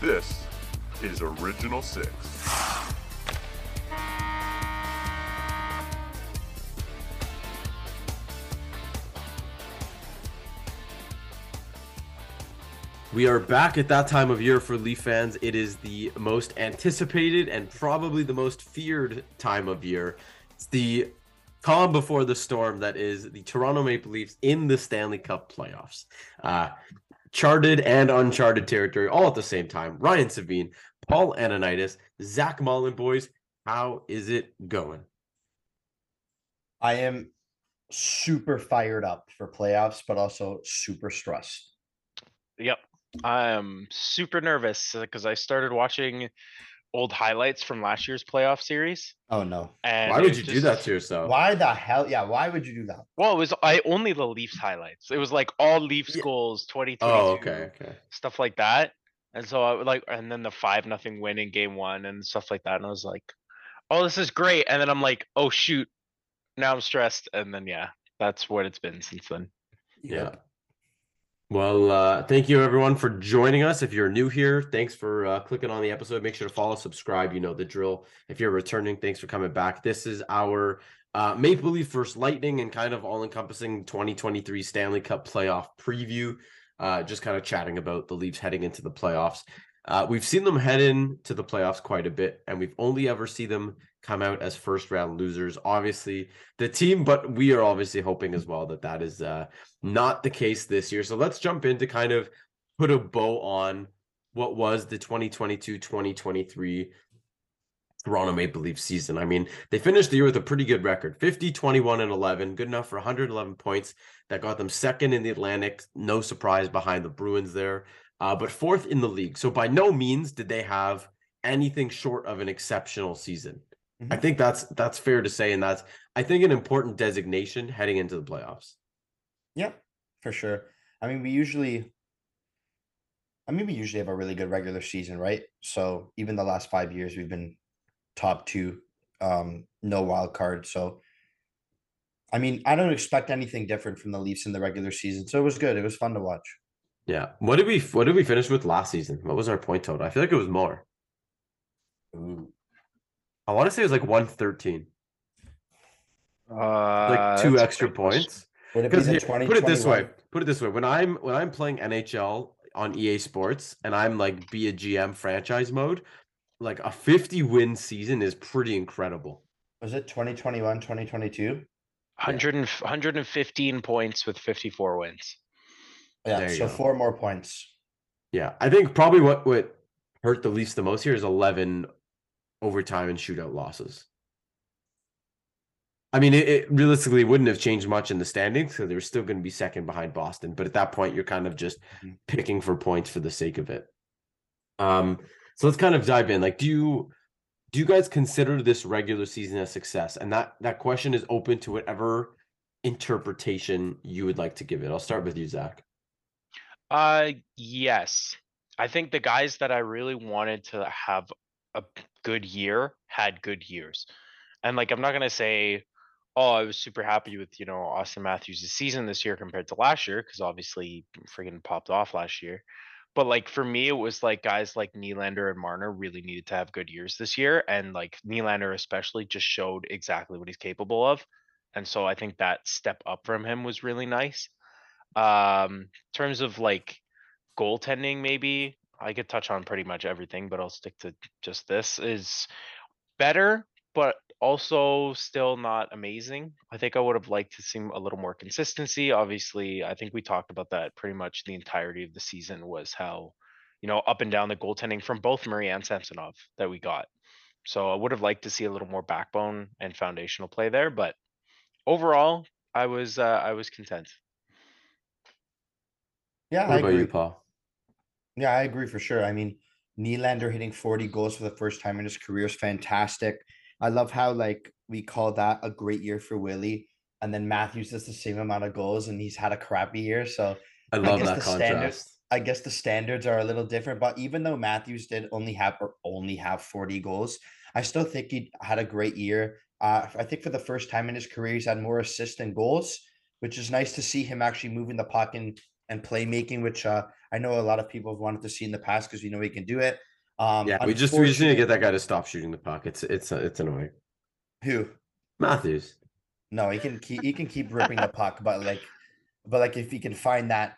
This is Original Six. We are back at that time of year for Leaf fans. It is the most anticipated and probably the most feared time of year. It's the calm before the storm that is the Toronto Maple Leafs in the Stanley Cup playoffs. Uh, charted and uncharted territory all at the same time. Ryan Savine, Paul Ananitis, Zach Mullen, boys. How is it going? I am super fired up for playoffs, but also super stressed. Yep. I'm super nervous because I started watching old highlights from last year's playoff series. Oh no. And Why would was you do that to yourself? Why the hell? Yeah, why would you do that? Well, it was I only the Leafs highlights. It was like all Leafs Yeah. goals, 2022, Oh, okay, okay. stuff like that. And so I would like, and then the five nothing win in game one and stuff like that. And I was like, oh, this is great. And then I'm like, oh shoot, now I'm stressed. And then yeah, that's what it's been since then. Yeah. Well, uh, thank you everyone for joining us. If you're new here, thanks for uh, clicking on the episode. Make sure to follow, subscribe. You know the drill. If you're returning, thanks for coming back. This is our uh, Maple Leaf versus Lightning and kind of all encompassing 2023 Stanley Cup playoff preview. Uh, just kind of chatting about the Leafs heading into the playoffs. Uh, we've seen them head into the playoffs quite a bit, and we've only ever see them come out as first round losers. Obviously, the team, but we are obviously hoping as well that that is uh, not the case this year. So let's jump in to kind of put a bow on what was the 2022 2023 Toronto Maple Leaf season. I mean, they finished the year with a pretty good record 50, 21, and 11, good enough for 111 points. That got them second in the Atlantic. No surprise behind the Bruins there, uh, but fourth in the league. So by no means did they have anything short of an exceptional season. I Mhm. think that's that's fair to say, and that's I think an important designation heading into the playoffs. Yep, for sure. I mean, we usually, I mean, we usually have a really good regular season, right? So even the last five years, we've been top two, um, no wild card. So, I mean, I don't expect anything different from the Leafs in the regular season. So it was good. It was fun to watch. Yeah. What did we what did we finish with last season? What was our point total? I feel like it was more. Ooh. I want to say it was like 113. Uh, Like two extra points. Would it be Because the here- put it this way. Put it this way. When I'm when I'm playing NHL on EA Sports and I'm like be a GM franchise mode, like a 50 win season is pretty incredible. Was it 2021, 2022? 100 and, 115 points with 54 wins. Yeah, so go. four more points. Yeah. I think probably what would hurt the Leafs the most here is 11 overtime and shootout losses. I mean, it, it realistically wouldn't have changed much in the standings because they were still going to be second behind Boston. But at that point, you're kind of just Mhm. picking for points for the sake of it. Um, so let's kind of dive in. Like, do you do you guys consider this regular season a success? And that that question is open to whatever interpretation you would like to give it. I'll start with you, Zach. Uh, yes. I think the guys that I really wanted to have a good year had good years. And like, I'm not gonna say, oh, I was super happy with, you know, Auston Matthews' season this year compared to last year, because obviously he freaking popped off last year. But like for me, it was like guys like Nylander and Marner really needed to have good years this year. And like Nylander especially just showed exactly what he's capable of. And so I think that step up from him was really nice. Um, in terms of like goaltending, maybe I could touch on pretty much everything, but I'll stick to just this is better, but also still not amazing. I think I would have liked to see a little more consistency. Obviously, I think we talked about that pretty much the entirety of the season was how, you know, up and down the goaltending from both Murray and Samsonov that we got. So I would have liked to see a little more backbone and foundational play there, but overall, I was uh, I was content. Yeah, What I about agree. you, Paul? Yeah, I agree for sure. I mean, Nylander hitting 40 goals for the first time in his career is fantastic. I love how like we call that a great year for Willie, and then Matthews does the same amount of goals, and he's had a crappy year. So I love guess that the standard- contrast. I guess the standards are a little different. But even though Matthews did only have or only have 40 goals, I still think he had a great year. Uh, I think for the first time in his career, he's had more assists than goals, which is nice to see him actually moving the puck and and playmaking, which uh, I know a lot of people have wanted to see in the past because we know he can do it. Um, Yeah, we just we just need to get that guy to stop shooting the puck. It's it's uh, it's annoying. who. Matthews. No, he can keep he can keep ripping the puck, but like, but like if he can find that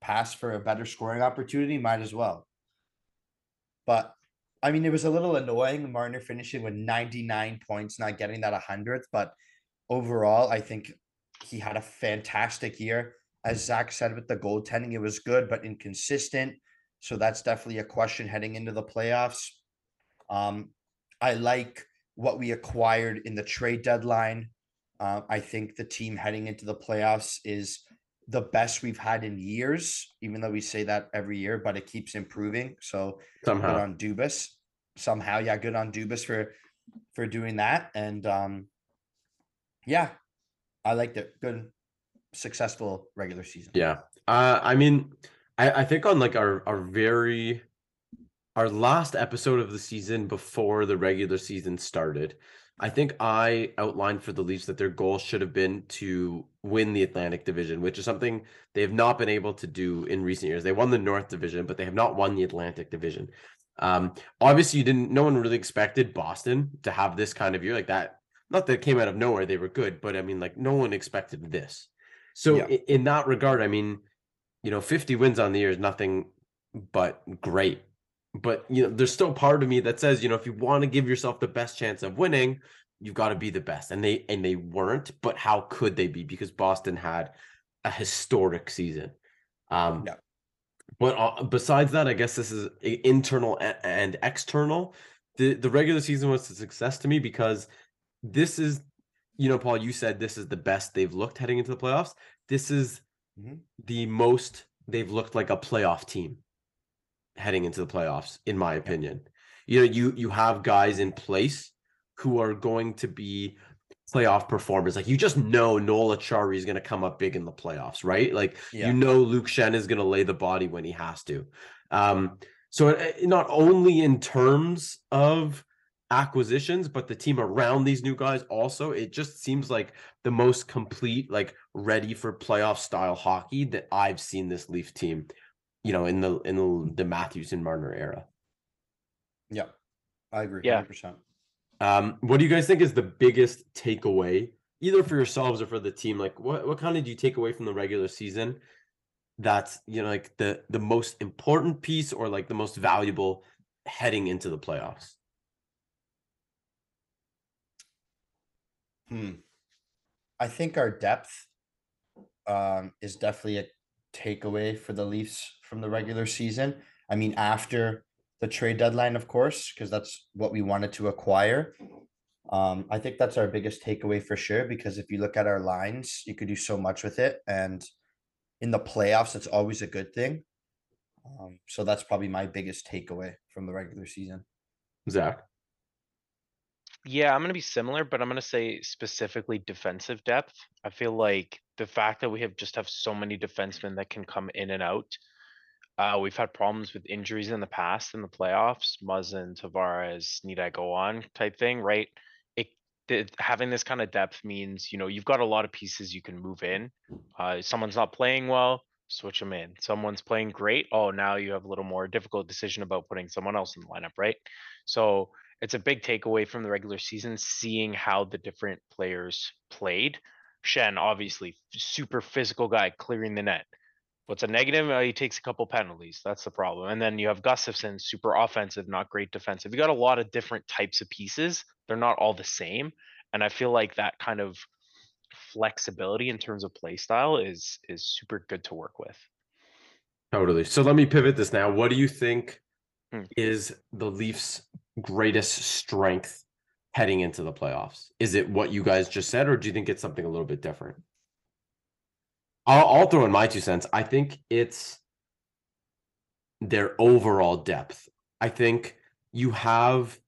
pass for a better scoring opportunity, might as well. But I mean, it was a little annoying. Marner finishing with ninety nine points, not getting that hundredth. But overall, I think he had a fantastic year. As Zach said with the goaltending, it was good but inconsistent. So that's definitely a question heading into the playoffs. Um, I like what we acquired in the trade deadline. Uh, I think the team heading into the playoffs is the best we've had in years, even though we say that every year, but it keeps improving. So somehow good on Dubas. Somehow, yeah, good on Dubas for for doing that. And um yeah, I liked it. Good, successful regular season. Yeah. Uh, I mean, I, I think on like our our very our last episode of the season before the regular season started, I think I outlined for the Leafs that their goal should have been to win the Atlantic Division, which is something they have not been able to do in recent years. They won the North Division, but they have not won the Atlantic Division. Um, obviously, you didn't. No one really expected Boston to have this kind of year like that. Not that it came out of nowhere; they were good, but I mean, like no one expected this. So Yeah. in that regard, I mean, you know, 50 wins on the year is nothing but great. But you know, there's still part of me that says, you know, if you want to give yourself the best chance of winning, you've got to be the best. And they and they weren't, but how could they be? Because Boston had a historic season. Um Yeah. but uh, besides that, I guess this is internal a- and external. The the regular season was a success to me because this is, you know, Paul, you said this is the best they've looked heading into the playoffs. This is Mhm. the most they've looked like a playoff team heading into the playoffs, in my opinion. You know, you you have guys in place who are going to be playoff performers. Like you just know Noel Acciari is going to come up big in the playoffs, right? Like Yeah. you know Luke Schenn is going to lay the body when he has to. Um, so uh, not only in terms of acquisitions, but the team around these new guys also, it just seems like the most complete, like ready for playoff style hockey that I've seen this Leaf team, you know, in the in the, the Matthews and Marner era. Yeah, I agree. Yeah. 100%. Um, what do you guys think is the biggest takeaway, either for yourselves or for the team? Like, what what kind of do you take away from the regular season? That's you know like the the most important piece or like the most valuable heading into the playoffs. Hmm. I think our depth um, is definitely a takeaway for the Leafs from the regular season. I mean, after the trade deadline, of course, because that's what we wanted to acquire. Um, I think that's our biggest takeaway for sure. Because if you look at our lines, you could do so much with it, and in the playoffs, it's always a good thing. Um, so that's probably my biggest takeaway from the regular season. Zach, Yeah, I'm gonna be similar, but I'm gonna say specifically defensive depth. I feel like the fact that we have just have so many defensemen that can come in and out. Uh, we've had problems with injuries in the past in the playoffs, Muzzin, Tavares, need I go on type thing, right? It, having this kind of depth means, you know, you've got a lot of pieces you can move in. Uh, someone's not playing well, switch them in. Someone's playing great. Oh, now you have a little more difficult decision about putting someone else in the lineup, right? So it's a big takeaway from the regular season, seeing how the different players played. Schenn, obviously, super physical guy clearing the net. What's a negative? Uh, he takes a couple penalties. That's the problem. And then you have Gustafsson, super offensive, not great defensive. You got a lot of different types of pieces. They're not all the same. And I feel like that kind of flexibility in terms of play style is is super good to work with. totally. So let me pivot this now. What do you think Hmm. is the Leafs' greatest strength heading into the playoffs? Is it what you guys just said, or do you think it's something a little bit different? I'll, I'll throw in my two cents. I think it's their overall depth. I think you have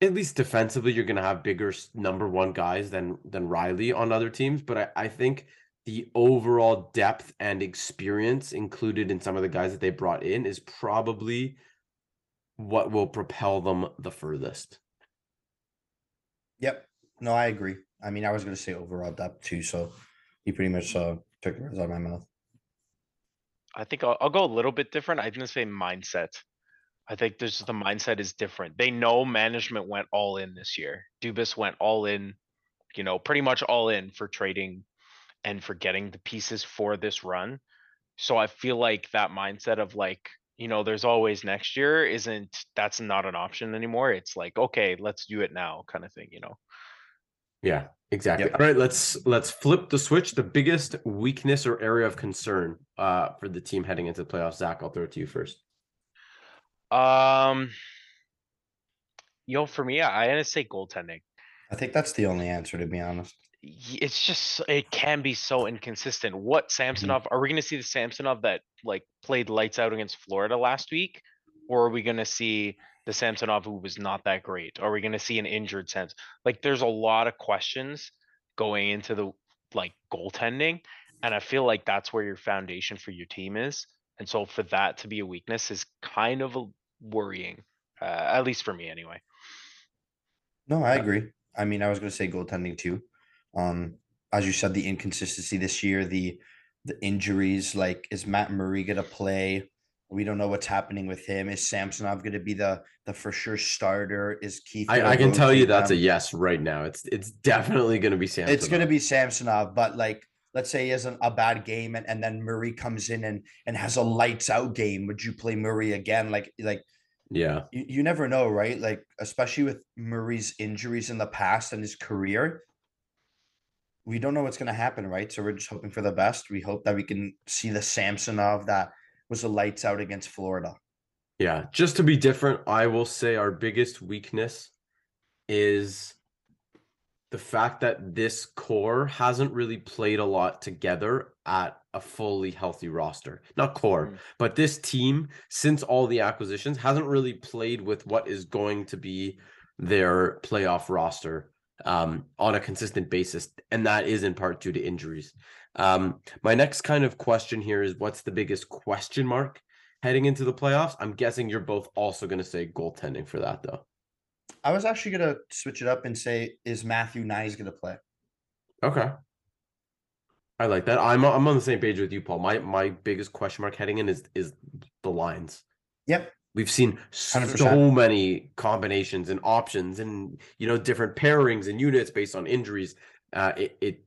at least defensively, you're going to have bigger number one guys than than Rielly on other teams. But I, I think the overall depth and experience included in some of the guys that they brought in is probably what will propel them the furthest. Yep. No, I agree. I mean, I was going to say overall depth too. So you pretty much uh, took the words out of my mouth. I think I'll, I'll go a little bit different. I'm gonna say mindset. I think there's the mindset is different. They know management went all in this year. Dubas went all in, you know, pretty much all in for trading and for getting the pieces for this run. So I feel like that mindset of like, you know, there's always next year isn't, that's not an option anymore. It's like, okay, let's do it now kind of thing, you know? Yeah, exactly. Yep. All right, let's let's flip the switch. The biggest weakness or area of concern uh for the team heading into the playoffs. Zach, I'll throw it to you first. Um. Yo, for me, I gotta say goaltending. I think that's the only answer, to be honest. It's just, it can be so inconsistent. What Samsonov, are we gonna see the Samsonov that like played lights out against Florida last week? Or are we gonna see the Samsonov who was not that great? Are we gonna see an injured sense? Like, there's a lot of questions going into the like goaltending. And I feel like that's where your foundation for your team is. And so for that to be a weakness is kind of a worrying, uh, at least for me anyway. No, I agree. I mean, I was gonna say goaltending too. Um, as you said, the inconsistency this year, the the injuries, like is Matt Murray gonna play? We don't know what's happening with him. Is Samsonov gonna be the the for sure starter? Is Keith? I, I can tell you that's a yes right now. It's it's definitely gonna be Samson. It's gonna be Samsonov, but like let's say he has an, a bad game and, and then Murray comes in and and has a lights out game. Would you play Murray again? Like like yeah. you, you never know, right? Like, especially with Murray's injuries in the past and his career, we don't know what's going to happen, right? So we're just hoping for the best. We hope that we can see the Samsonov that was the lights out against Florida. Yeah, just to be different, I will say our biggest weakness is the fact that this core hasn't really played a lot together at a fully healthy roster. Not core, Mm. but this team, since all the acquisitions, hasn't really played with what is going to be their playoff roster um, on a consistent basis. And that is in part due to injuries. Um, my next kind of question here is what's the biggest question mark heading into the playoffs? I'm guessing you're both also going to say goaltending for that, though. I was actually going to switch it up and say, is Matthew Knies going to play? Okay. I like that. I'm I'm on the same page with you, Paul. My my biggest question mark heading in is is the lines. Yep. We've seen so 100%. many combinations and options, and you know different pairings and units based on injuries. Uh, it, it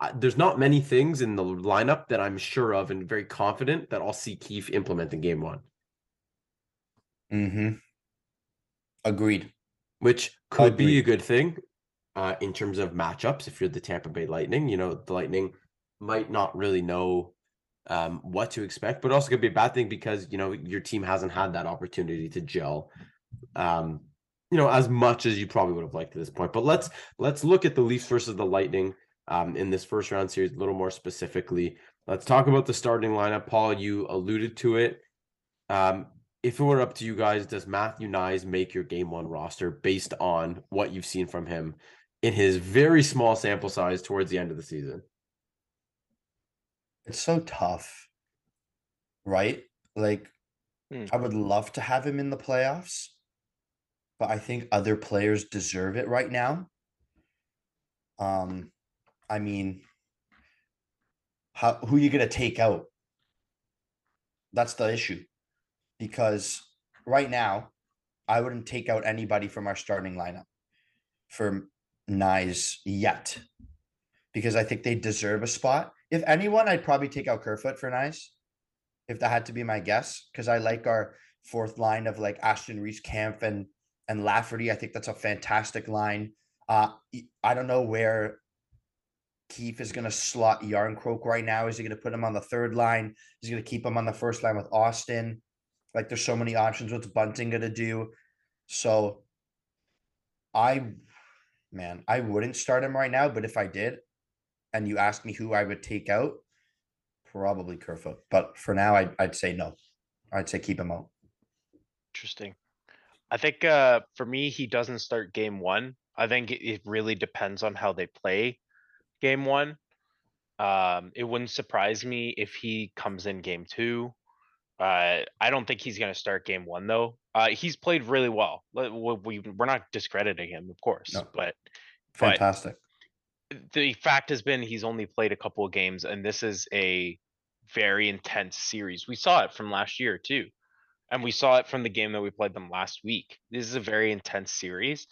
I, there's not many things in the lineup that I'm sure of and very confident that I'll see Keefe implement in game one, Mm-hmm. Agreed. which could be a good thing uh, in terms of matchups. If you're the Tampa Bay Lightning, you know the Lightning might not really know um, what to expect, but also could be a bad thing because you know your team hasn't had that opportunity to gel, um, you know, as much as you probably would have liked at this point. But let's let's look at the Leafs versus the Lightning um, in this first round series a little more specifically. Let's talk about the starting lineup. Paul, you alluded to it. Um, if it were up to you guys, does Matthew Knies make your game one roster based on what you've seen from him in his very small sample size towards the end of the season? It's so tough, right? Like, Hmm. I would love to have him in the playoffs, but I think other players deserve it right now. Um, I mean, how who are you gonna take out? That's the issue, because right now, I wouldn't take out anybody from our starting lineup for Knies yet, because I think they deserve a spot. If anyone, I'd probably take out Kerfoot for Knies, if that had to be my guess, because I like our fourth line of like Aston Reese Kampf and and Lafferty. I think that's a fantastic line. Uh, I don't know where Keefe is going to slot Jarnkrok right now. Is he going to put him on the third line? Is he going to keep him on the first line with Auston? Like, there's so many options. What's Bunting going to do? So, I, man, I wouldn't start him right now. But if I did, and you asked me who I would take out, probably Kerfoot. But for now, I'd, I'd say no. I'd say keep him out. Interesting. I think, uh, for me, he doesn't start game one. I think it- it really depends on how they play game one. Um, it wouldn't surprise me if he comes in game two. Uh, I don't think he's gonna start game one, though. Uh, he's played really well. We, we- we're not discrediting him, of course, No. but But- Fantastic. The fact has been he's only played a couple of games and this is a very intense series. We saw it from last year too. And we saw it from the game that we played them last week. This is a very intense series.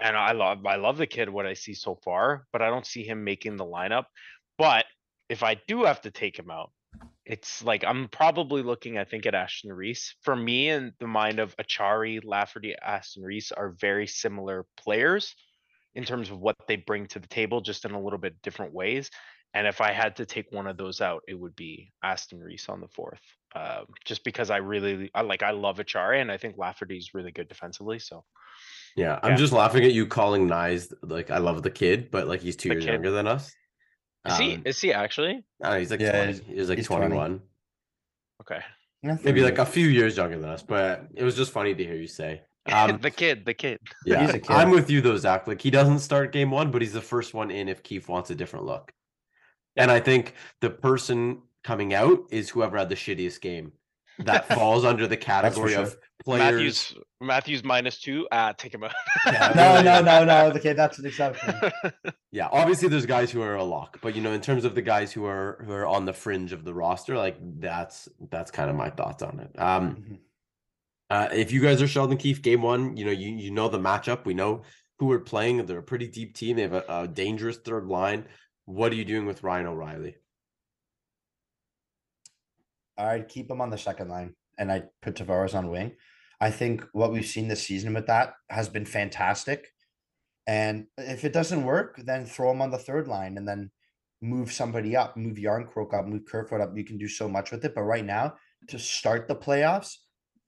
And I love, I love the kid, what I see so far, but I don't see him making the lineup. But if I do have to take him out, it's like, I'm probably looking, I think, at Aston Reese. For me, in the mind of Acciari, Lafferty, Ashton Reese are very similar players in terms of what they bring to the table, just in a little bit different ways. And if I had to take one of those out, it would be Aston Reese on the fourth. Um, just because I really, I like, I love Acciari and I think Lafferty's really good defensively, so. Yeah, I'm Yeah. just laughing at you calling Knies like I love the kid, but like he's two The years kid. younger than us. Is he, Um, is he actually? I he's like Yeah, 20. he's- He's like he's 20. 21. Okay. Yeah, Maybe like a few years younger than us, but it was just funny to hear you say. Um, The kid, the kid. yeah, He's a kid. I'm with you though, Zach. Like he doesn't start game one, but he's the first one in if Keefe wants a different look. And I think the person coming out is whoever had the shittiest game. That falls under the category sure. of players. Matthews, Matthews minus two, ah, take him out. Yeah, No, no, no, no. Okay, that's an exception. Yeah, obviously there's guys who are a lock, but you know, in terms of the guys who are who are on the fringe of the roster, like that's that's kind of my thoughts on it. Um, Mhm. Uh, if you guys are Sheldon Keefe, game one, you know, you you know the matchup. We know who we're playing. They're a pretty deep team. They have a, a dangerous third line. What are you doing with Ryan O'Reilly? I'd keep him on the second line and I put Tavares on wing. I think what we've seen this season with that has been fantastic. And if it doesn't work, then throw him on the third line and then move somebody up, move Jarnkrok up, move Kerfoot up. You can do so much with it. But right now, to start the playoffs,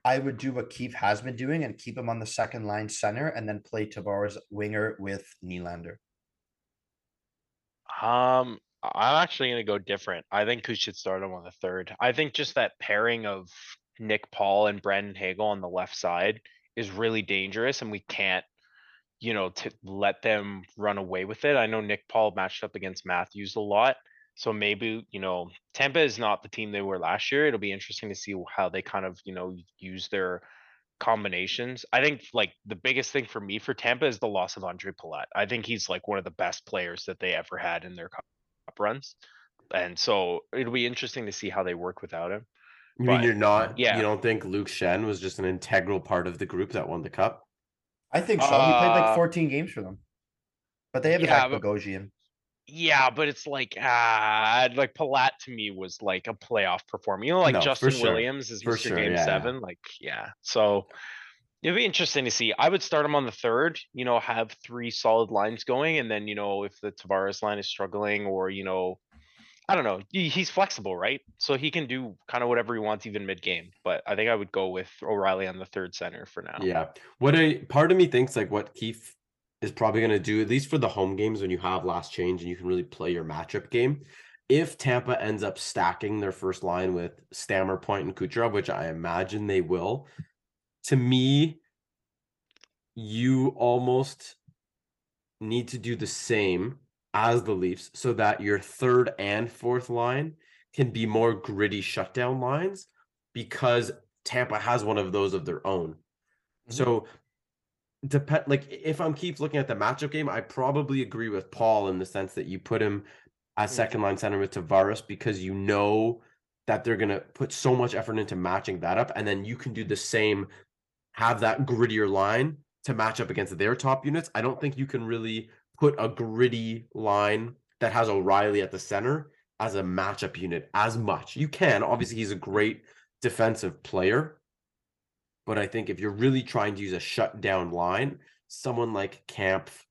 I would do what Keefe has been doing and keep him on the second line center and then play Tavares winger with Nylander. Um, I'm actually gonna go different. I think who should start him on the third. I think just that pairing of Nick Paul and Brandon Hagel on the left side is really dangerous and we can't, you know, to let them run away with it. I know Nick Paul matched up against Matthews a lot. So maybe, you know, Tampa is not the team they were last year. It'll be interesting to see how they kind of, you know, use their combinations. I think like the biggest thing for me for Tampa is the loss of Andre Palat. I think he's like one of the best players that they ever had in their cup cup runs. And so it'll be interesting to see how they work without him. You mean you're not? yeah. You don't think Luke Schenn was just an integral part of the group that won the cup? I think so. He played like Uh, 14 games for them. But they have yeah, Zach but- Bogosian. Yeah, but it's like ah, like Palat to me was like a playoff performer. You know, like No, for Justin sure. Williams is For Mr. sure, Game yeah, yeah. Seven. Like, yeah. So it'll be interesting to see. I would start him on the third. You know, have three solid lines going, and then you know if the Tavares line is struggling, or you know, I don't know. he- He's flexible, right? So he can do kind of whatever he wants, even mid game. But I think I would go with O'Reilly on the third center for now. Yeah. What a part of me thinks like what Keefe is probably going to do, at least for the home games when you have last change and you can really play your matchup game. If Tampa ends up stacking their first line with Stammer, Point, and Kucherov, which I imagine they will, to me, you almost need to do the same as the Leafs so that your third and fourth line can be more gritty shutdown lines because Tampa has one of those of their own. Mm-hmm. So depend like if I'm keep looking at the matchup game, I probably agree with Paul in the sense that you put him as second line center with Tavares because you know that they're gonna put so much effort into matching that up, and then you can do the same, have that grittier line to match up against their top units. I don't think you can really put a gritty line that has O'Reilly at the center as a matchup unit as much. You can, obviously, he's a great defensive player. But I think if you're really trying to use a shutdown line, someone like Kampf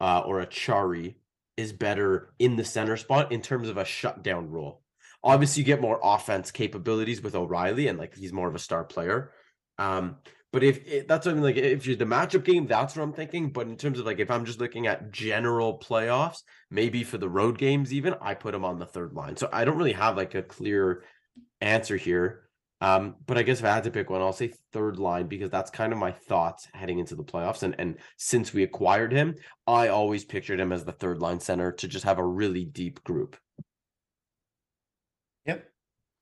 uh, or a Chari is better in the center spot in terms of a shutdown role. Obviously, you get more offense capabilities with O'Reilly, and like he's more of a star player. Um, but if it, that's what I mean, like if you're the matchup game, that's what I'm thinking. But in terms of like if I'm just looking at general playoffs, maybe for the road games, even I put him on the third line. So I don't really have like a clear answer here. Um, but I guess if I had to pick one, I'll say third line because that's kind of my thoughts heading into the playoffs. And and since we acquired him, I always pictured him as the third line center to just have a really deep group. Yep.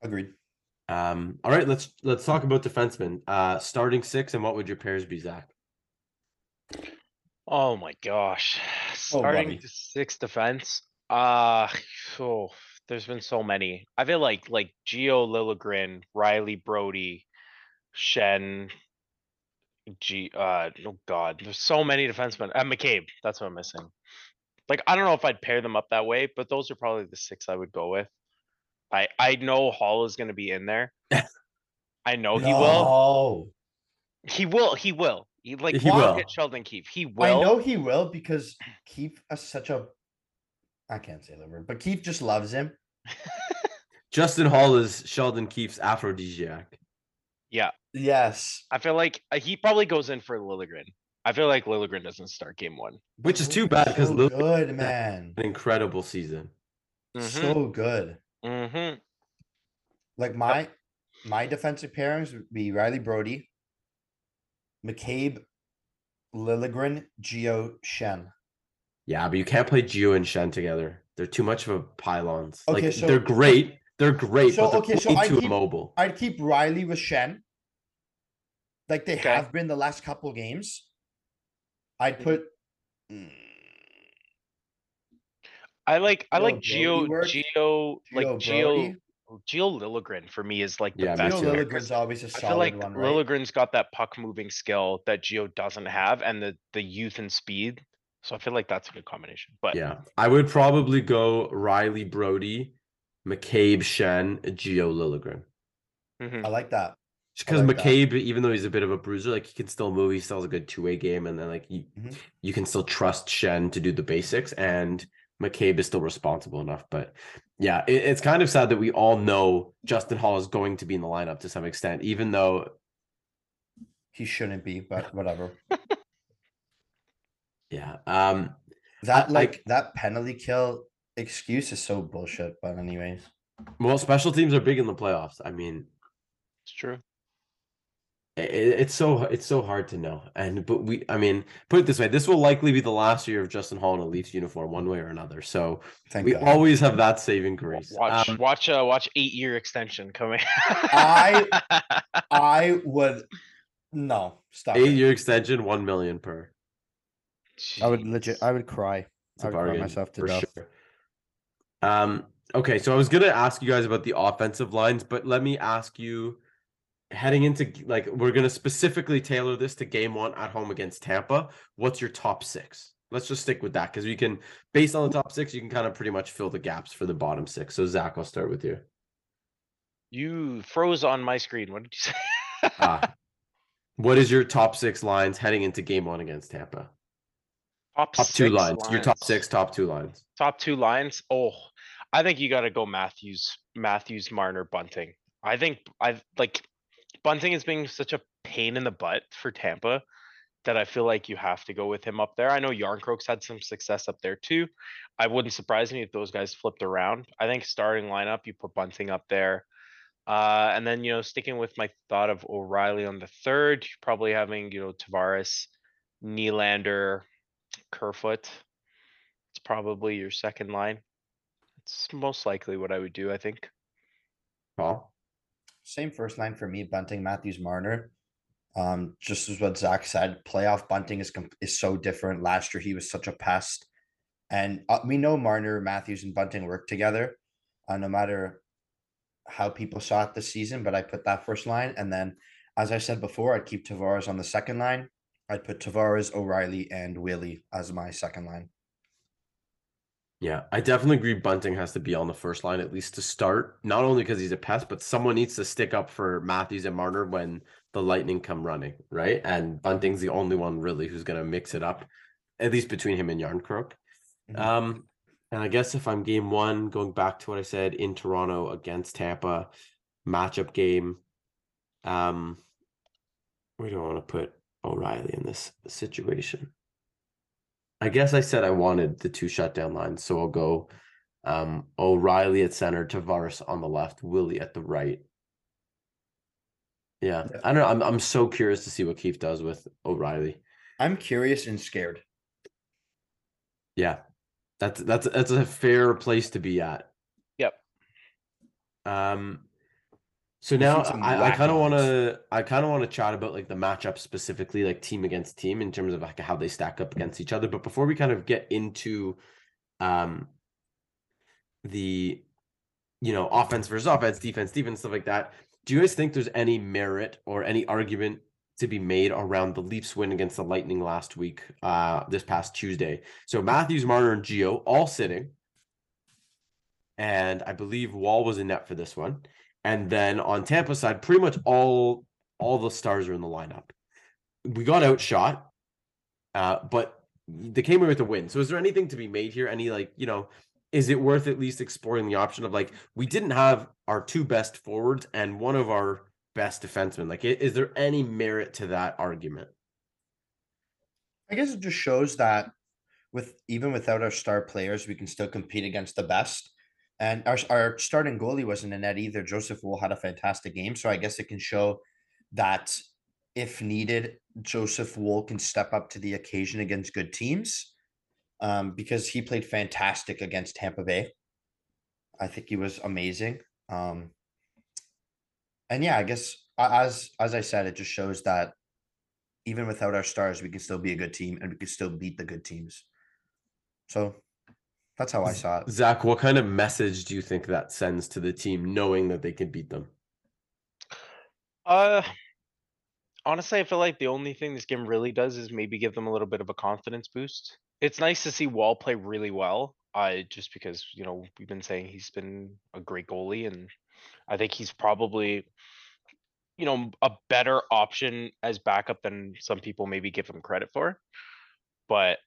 Agreed. Um, all right, let's let's talk about defensemen. Uh, starting six, and what would your pairs be, Zach? Oh my gosh, Oh, starting buddy. to six defense. Uh, oh, there's been so many. I feel like, like Gio Liljegren, Rielly Brodie, Schenn. G, uh, oh god, there's so many defensemen. Uh, McCabe, that's what I'm missing. Like, I don't know if I'd pair them up that way, but those are probably the six I would go with. I, I know Holl is gonna be in there. I know he will. No. He will, he will. He like, He will. Sheldon Keefe. He will. I know he will because Keefe is such a. I can't say the word, but Keefe just loves him. Justin Holl is Sheldon Keefe's aphrodisiac. Yeah, Yes. I feel like uh, he probably goes in for Liljegren. I feel like Liljegren doesn't start game one. Which is too bad because so Lil good, man. an incredible season. Mm-hmm, So good. mm-hmm. Like my my defensive pairings would be Rielly Brodie, McCabe, Liljegren, Gio, Schenn. Yeah, but you can't play Gio and Schenn together. They're too much of a pylons. Okay, like so- they're great. They're great, So, but they're okay, so way I too keep- immobile. I'd keep Rielly with Schenn. Like they Okay. have been the last couple games. I'd put mm, I like, I like Gio. Gio, Gio like Gio, Brodie. Gio Liljegren for me is like the Yeah, me Gio best. too. pick, 'cause Liljegren's always a I feel like one, right? Liljegren's got that puck moving skill that Gio doesn't have and the, the youth and speed. So I feel like that's a good combination, but Yeah, I would probably go Rielly Brodie, McCabe Schenn, Gio Liljegren. mhm. I like that. Just because like that. McCabe, even though he's a bit of a bruiser, like he can still move. He still has a good two way game, and then like you, Mhm. you can still trust Schenn to do the basics, and McCabe is still responsible enough. But yeah, it, it's kind of sad that we all know Justin Holl is going to be in the lineup to some extent, even though He shouldn't be, but whatever. yeah, um, That I- like that penalty kill excuse is so bullshit. But anyways, well, special teams are big in the playoffs. I mean, It's true. i- i- it's so it's so hard to know and but we i mean put it this way this will likely be the last year of justin holl in a leafs uniform one way or another so thank we God. always have that saving grace Watch, Um, watch, uh, watch eight year extension coming. I- I would no stop. eight it. year extension one million per I would legit. I would cry. it's I a would cry myself to death. sure um okay so i was gonna ask you guys about the offensive lines but let me ask you heading into like we're gonna specifically tailor this to game one at home against tampa what's your top six let's just stick with that because we can based on the top six you can kind of pretty much fill the gaps for the bottom six so zach i'll start with you You froze on my screen. What did you say? Ah. what is your top six lines heading into game one against Tampa? Top two six lines. Your top six, top two lines. Top two lines. Oh, I think you gotta go Matthews, Matthews, Marner, Bunting. I think I've like Bunting is being such a pain in the butt for Tampa that I feel like you have to go with him up there. I know Jarnkrok's had some success up there too. I wouldn't surprise me if those guys flipped around. I think starting lineup, you put Bunting up there. Uh, and then, you know, sticking with my thought of O'Reilly on the third, probably having, you know, Tavares, Nylander, Kerfoot. It's probably your second line. It's most likely what I would do, I think. Paul? Same first line for me. Bunting, Matthews, Marner. Um, just as what Zach said, playoff Bunting is com- is so different. Last year he was such a pest, and uh, we know Marner, Matthews, and Bunting work together. Uh, no matter how people saw it this season, but I put that first line, and then as I said before, I'd keep Tavares on the second line. I'd put Tavares, O'Reilly, and Willie as my second line. Yeah, I definitely agree. Bunting has to be on the first line at least to start. Not only because he's a pest, but someone needs to stick up for Matthews and Marner when the Lightning come running, right? And Bunting's the only one really who's going to mix it up, at least between him and Jarnkrok. Mhm. Um, and I guess if I'm game one, going back to what I said in Toronto against Tampa, matchup game. Um, we don't want to put O'Reilly in this situation. I guess I said I wanted the two shutdown lines, so I'll go um, O'Reilly at center, Tavares on the left, Willie at the right. Yeah, Yeah. I don't know. I'm I'm so curious to see what Keefe does with O'Reilly. I'm curious and scared. Yeah, that's that's that's a fair place to be at. Yep. Um. So now I, I kind of want to I kind of want to chat about like the matchup specifically, like team against team in terms of like how they stack up against each other. But before we kind of get into um the you know, offense versus offense, defense, defense, stuff like that. Do you guys think there's any merit or any argument to be made around the Leafs win against the Lightning last week, uh, this past Tuesday? So Matthews, Marner, and Gio all sitting. And I believe Woll was in net for this one. And then on Tampa side, pretty much all all the stars are in the lineup. We got outshot, uh, but they came away with a win. So is there anything to be made here? Any like, you know, is it worth at least exploring the option of like we didn't have our two best forwards and one of our best defensemen? Like, is there any merit to that argument? I guess it just shows that with even without our star players, we can still compete against the best. And our our starting goalie wasn't in net either. Joseph Woll had a fantastic game, so I guess it can show that if needed, Joseph Woll can step up to the occasion against good teams um, because he played fantastic against Tampa Bay. I think he was amazing. Um, and yeah, I guess as as I said, it just shows that even without our stars, we can still be a good team and we can still beat the good teams. So that's how I saw it. Zach, what kind of message do you think that sends to the team knowing that they can beat them? Uh, honestly, I feel like the only thing this game really does is maybe give them a little bit of a confidence boost. It's nice to see Woll play really well. I just because, you know, we've been saying he's been a great goalie and I think he's probably, you know, a better option as backup than some people maybe give him credit for. But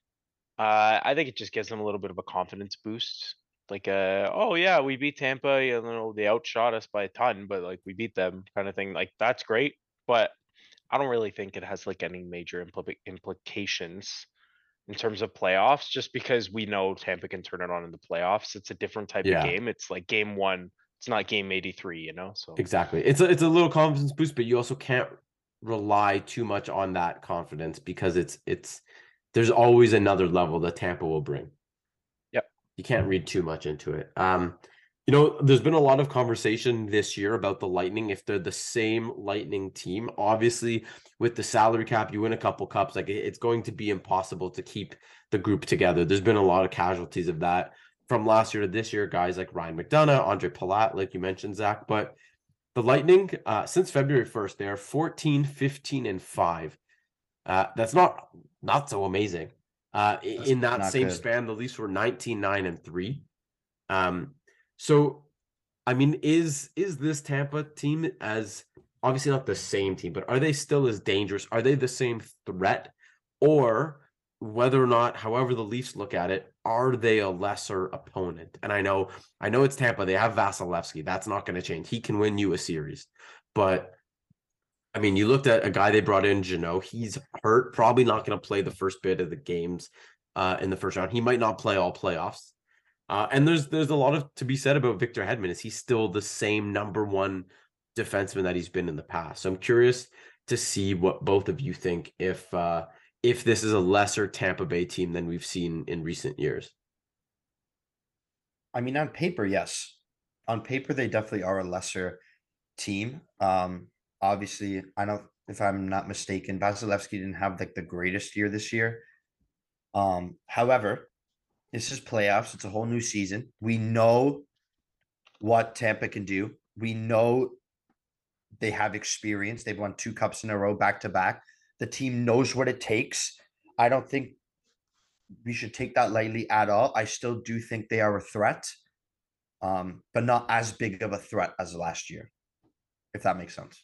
uh, I think it just gives them a little bit of a confidence boost. Like, uh, oh yeah, we beat Tampa, you know, they outshot us by a ton, but like we beat them kind of thing. Like, that's great. But I don't really think it has like any major impli- implications in terms of playoffs, just because we know Tampa can turn it on in the playoffs. It's a different type Yeah. of game. It's like game one. It's not game eighty-three, you know, so. Exactly. It's a it's a little confidence boost, but you also can't rely too much on that confidence because it's it's there's always another level that Tampa will bring. Yep. You can't read too much into it. Um, you know, there's been a lot of conversation this year about the Lightning if they're the same Lightning team. Obviously, with the salary cap, you win a couple cups, like it's going to be impossible to keep the group together. There's been a lot of casualties of that from last year to this year, guys like Ryan McDonagh, Andre Palat, like you mentioned, Zach. But the Lightning, uh, since February 1st, they are 14, 15, and 5. Uh, that's not not so amazing. Uh, in that same good. span, the Leafs were 19, 9, and 3. Um, so I mean, is is this Tampa team as obviously not the same team, but are they still as dangerous? Are they the same threat? Or whether or not, however the Leafs look at it, are they a lesser opponent? And I know, I know it's Tampa. They have Vasilevskiy. That's not going to change. He can win you a series. But I mean, you looked at a guy they brought in, Jeannot. He's hurt, probably not going to play the first bit of the games uh, in the first round. He might not play all playoffs. Uh, and there's there's a lot of to be said about Victor Hedman. Is he still the same number one defenseman that he's been in the past? So I'm curious to see what both of you think if uh, if this is a lesser Tampa Bay team than we've seen in recent years. I mean, on paper, yes. On paper, they definitely are a lesser team. Um, obviously, I don't if I'm not mistaken, Vasilevskiy didn't have like the greatest year this year. Um, however, this is playoffs, it's a whole new season. We know what Tampa can do. We know they have experience. They've won two cups in a row back to back. The team knows what it takes. I don't think we should take that lightly at all. I still do think they are a threat, um, but not as big of a threat as last year, if that makes sense.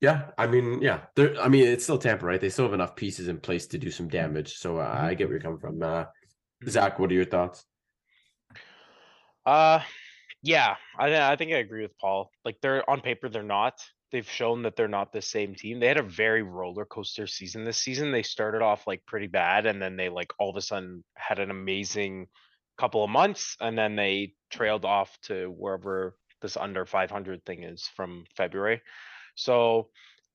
Yeah, I mean, yeah, they're. I mean, it's still Tampa, right? They still have enough pieces in place to do some damage. So uh, I get where you're coming from. Uh, Zach, what are your thoughts? Uh, yeah, I thi- I think I agree with Paul. Like they're on paper, they're not. They've shown that they're not the same team. They had a very roller coaster season this season. They started off like pretty bad and then they like all of a sudden had an amazing couple of months and then they trailed off to wherever this under 500 thing is from February. So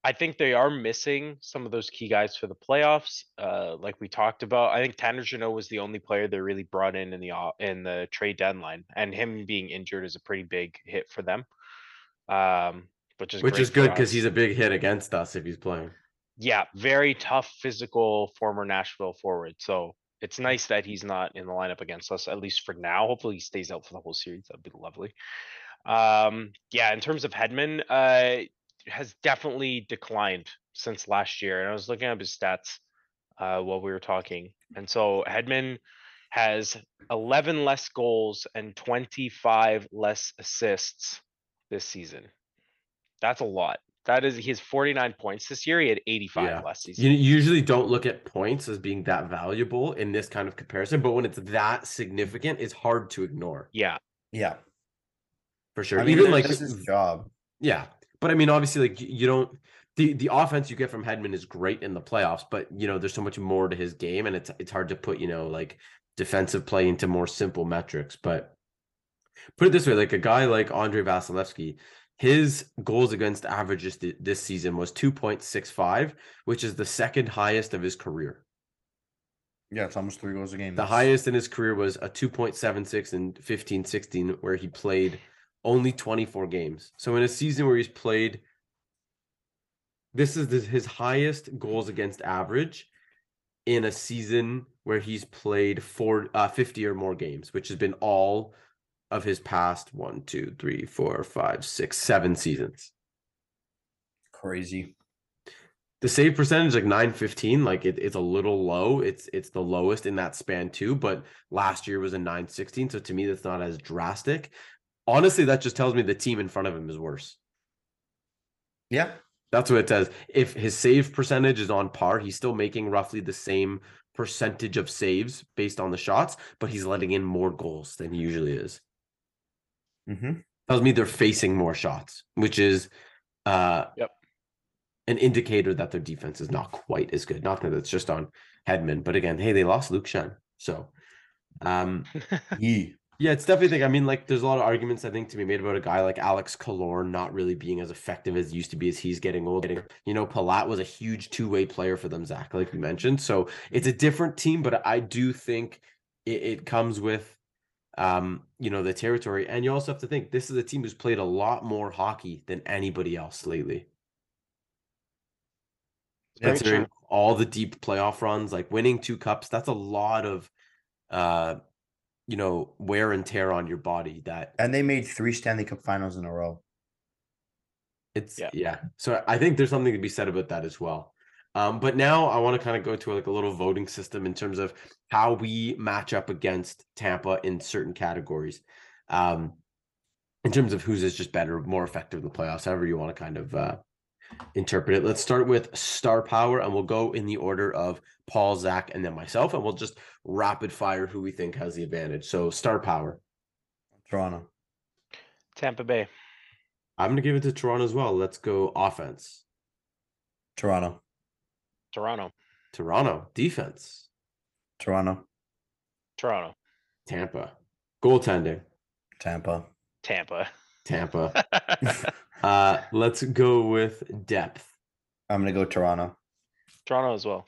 I think they are missing some of those key guys for the playoffs. Uh, like we talked about, I think Tanner Jeannot was the only player they really brought in in the in the trade deadline, and him being injured is a pretty big hit for them. Um, which is Which is good because he's a big hit against us if he's playing. yeah, very tough physical former Nashville forward. So it's nice that he's not in the lineup against us, at least for now. Hopefully he stays out for the whole series. That'd be lovely. Um, yeah, in terms of Hedman, uh, has definitely declined since last year. And I was looking up his stats uh, while we were talking. And so Hedman has eleven less goals and twenty-five less assists this season. That's a lot. That is, he has forty-nine points this year. He had Yeah. eighty-five last season. You usually don't look at points as being that valuable in this kind of comparison, but when it's that significant, it's hard to ignore Yeah, Yeah. for sure. I mean, Even like this is his job. Yeah, but I mean, obviously, like you don't the the offense you get from Hedman is great in the playoffs, but you know, there's so much more to his game, and it's it's hard to put you know like defensive play into more simple metrics. But put it this way, like a guy like Andre Vasilevskiy, his goals against average this, this season was 2.65, which is the second highest of his career. Yeah, it's almost three goals a game. The highest in his career was a 2.76 in 15 16, where he played only 24 games. So in a season where he's played, this is his highest goals against average in a season where he's played four, uh, 50 or more games, which has been all of his past one, two, three, four, five, six, seven seasons. crazy. the save percentage like 915 like it, it's a little low it's it's the lowest in that span too but last year was a 916 so to me that's not as drastic honestly that just tells me the team in front of him is worse Yeah. that's what it says if his save percentage is on par he's still making roughly the same percentage of saves based on the shots but he's letting in more goals than he usually is Mm-hmm. tells me they're facing more shots which is uh Yep. an indicator that their defense is not quite as good not that it's just on Hedman but again hey they lost Luke Schenn so um Yeah. Yeah it's definitely think I mean like there's a lot of arguments I think to be made about a guy like Alex Killorn not really being as effective as he used to be as he's getting older you know Palat was a huge two-way player for them Zach like we mentioned so it's a different team but I do think it, it comes with um, you know, the territory. And you also have to think this is a team who's played a lot more hockey than anybody else lately. Considering all the deep playoff runs, like winning two cups, that's a lot of uh you know, wear and tear on your body that And they made three Stanley Cup finals in a row. It's Yeah. yeah. So I think there's something to be said about that as well. Um, but now I want to kind of go to like a little voting system in terms of how we match up against Tampa in certain categories. Um, in terms of who's is just better, more effective in the playoffs, however you want to kind of uh interpret it. Let's start with star power and we'll go in the order of Paul, Zach, and then myself, and we'll just rapid fire who we think has the advantage. So star power. Toronto. Tampa Bay, I'm gonna give it to Toronto as well. Let's go offense. Toronto. Toronto, Toronto defense. Toronto. Toronto, Tampa. Goaltending. Tampa. Tampa. Tampa. Uh let's go with depth. I'm gonna go Toronto. Toronto as well.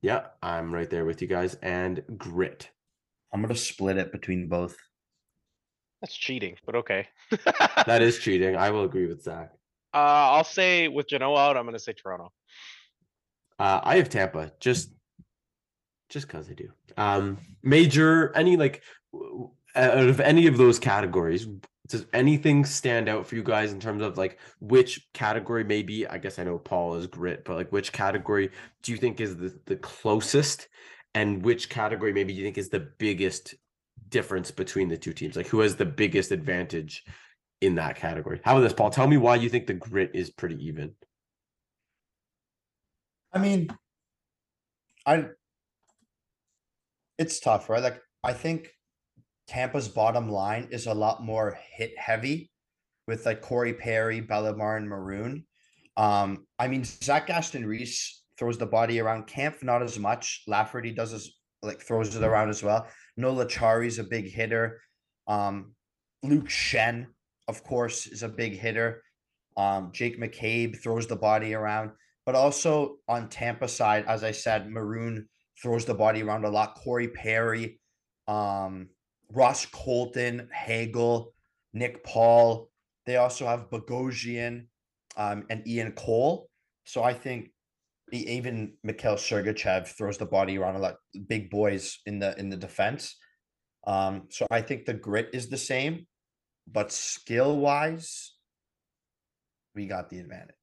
Yeah, I'm right there with you guys. And grit. I'm gonna split it between both. That's cheating, but okay. That is cheating. I will agree with Zach. Uh, I'll say with Jeannot out, I'm gonna say Toronto. Uh I have Tampa just just because I do. Um major any like out of any of those categories, does anything stand out for you guys in terms of like which category maybe I guess I know Paul is grit, but like which category do you think is the, the closest and which category maybe you think is the biggest difference between the two teams? Like who has the biggest advantage in that category? How about this, Paul? Tell me why you think the grit is pretty even. I mean, I it's tough, right? Like I think Tampa's bottom line is a lot more hit heavy with like Corey Perry, Bellemare, and Maroon. Um, I mean, Zach Aston Reese throws the body around. Kampf not as much. Lafferty does as like throws it around as well. Noel Acciari's a big hitter. Um, Luke Schenn, of course, is a big hitter. Um, Jake McCabe throws the body around, but also on Tampa side, as I said, Maroon throws the body around a lot. Corey Perry, um, Ross Colton, Hagel, Nick Paul. They also have Bogosian um, and Ian Cole. So I think Even Mikhail Sergachev throws the body around a lot. Big boys in the in the defense. Um, so I think the grit is the same, but skill wise, we got the advantage.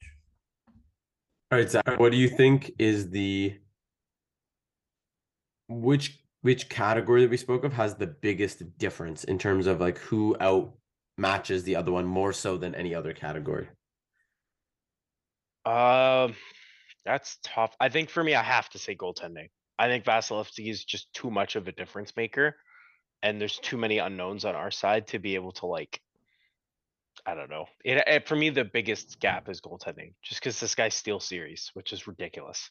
All right, Zach, what do you think is the which which category that we spoke of has the biggest difference in terms of like who out matches the other one more so than any other category? Um, that's tough. I think for me, I have to say goaltending. I think Vasilevskiy is just too much of a difference maker. And there's too many unknowns on our side to be able to like. I don't know. It, it for me, the biggest gap is goaltending, just because this guy steals series, which is ridiculous.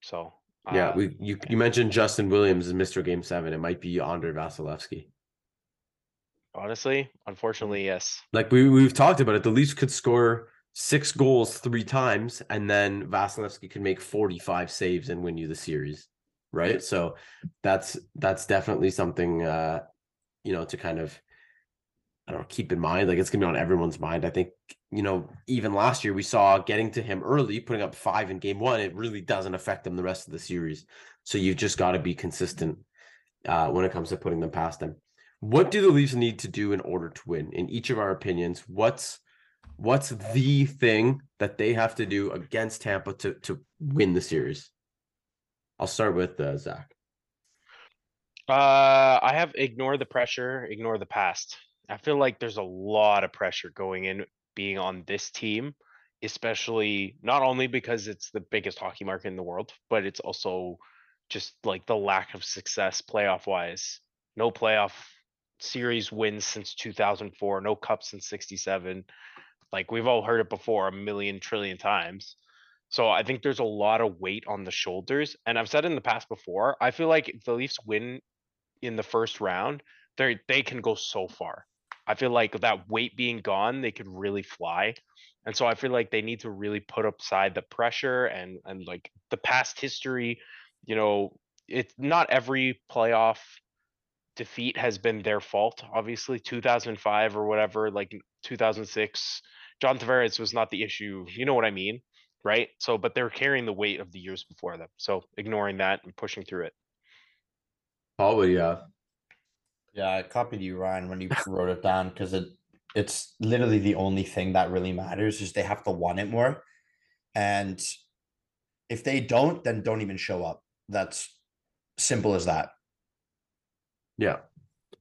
So. Yeah, uh, we you you mentioned Justin Williams as Mr. Game Seven. It might be Andre Vasilevskiy. Honestly, unfortunately, yes. Like we we've talked about it. The Leafs could score six goals three times, and then Vasilevskiy could make forty five saves and win you the series, right? So that's that's definitely something uh, you know to kind of I don't know keep in mind. Like it's gonna be on everyone's mind. I think you know even last year we saw getting to him early, putting up five in game one. It really doesn't affect them the rest of the series. So you've just got to be consistent uh, when it comes to putting them past them. What do the Leafs need to do in order to win? In each of our opinions, what's what's the thing that they have to do against Tampa to to win the series? I'll start with uh, Zach. Uh, I have ignore the pressure, ignore the past. I feel like there's a lot of pressure going in being on this team, especially not only because it's the biggest hockey market in the world, but it's also just like the lack of success playoff wise. No playoff series wins since 2004, no cups since 67. Like we've all heard it before a million trillion times. So I think there's a lot of weight on the shoulders. And I've said in the past before, I feel like if the Leafs win in the first round, they they can go so far. I feel like that weight being gone, they could really fly. And so I feel like they need to really put aside the pressure and and like the past history, you know, it's not every playoff defeat has been their fault. Obviously, 2005 or whatever, like 2006, John Tavares was not the issue. You know what I mean? Right? So, but they're carrying the weight of the years before them. So ignoring that and pushing through it. You have? Yeah, I copied you, Ryan, when you wrote it down because it it's literally the only thing that really matters is they have to want it more. And if they don't, then don't even show up. That's simple as that. Yeah,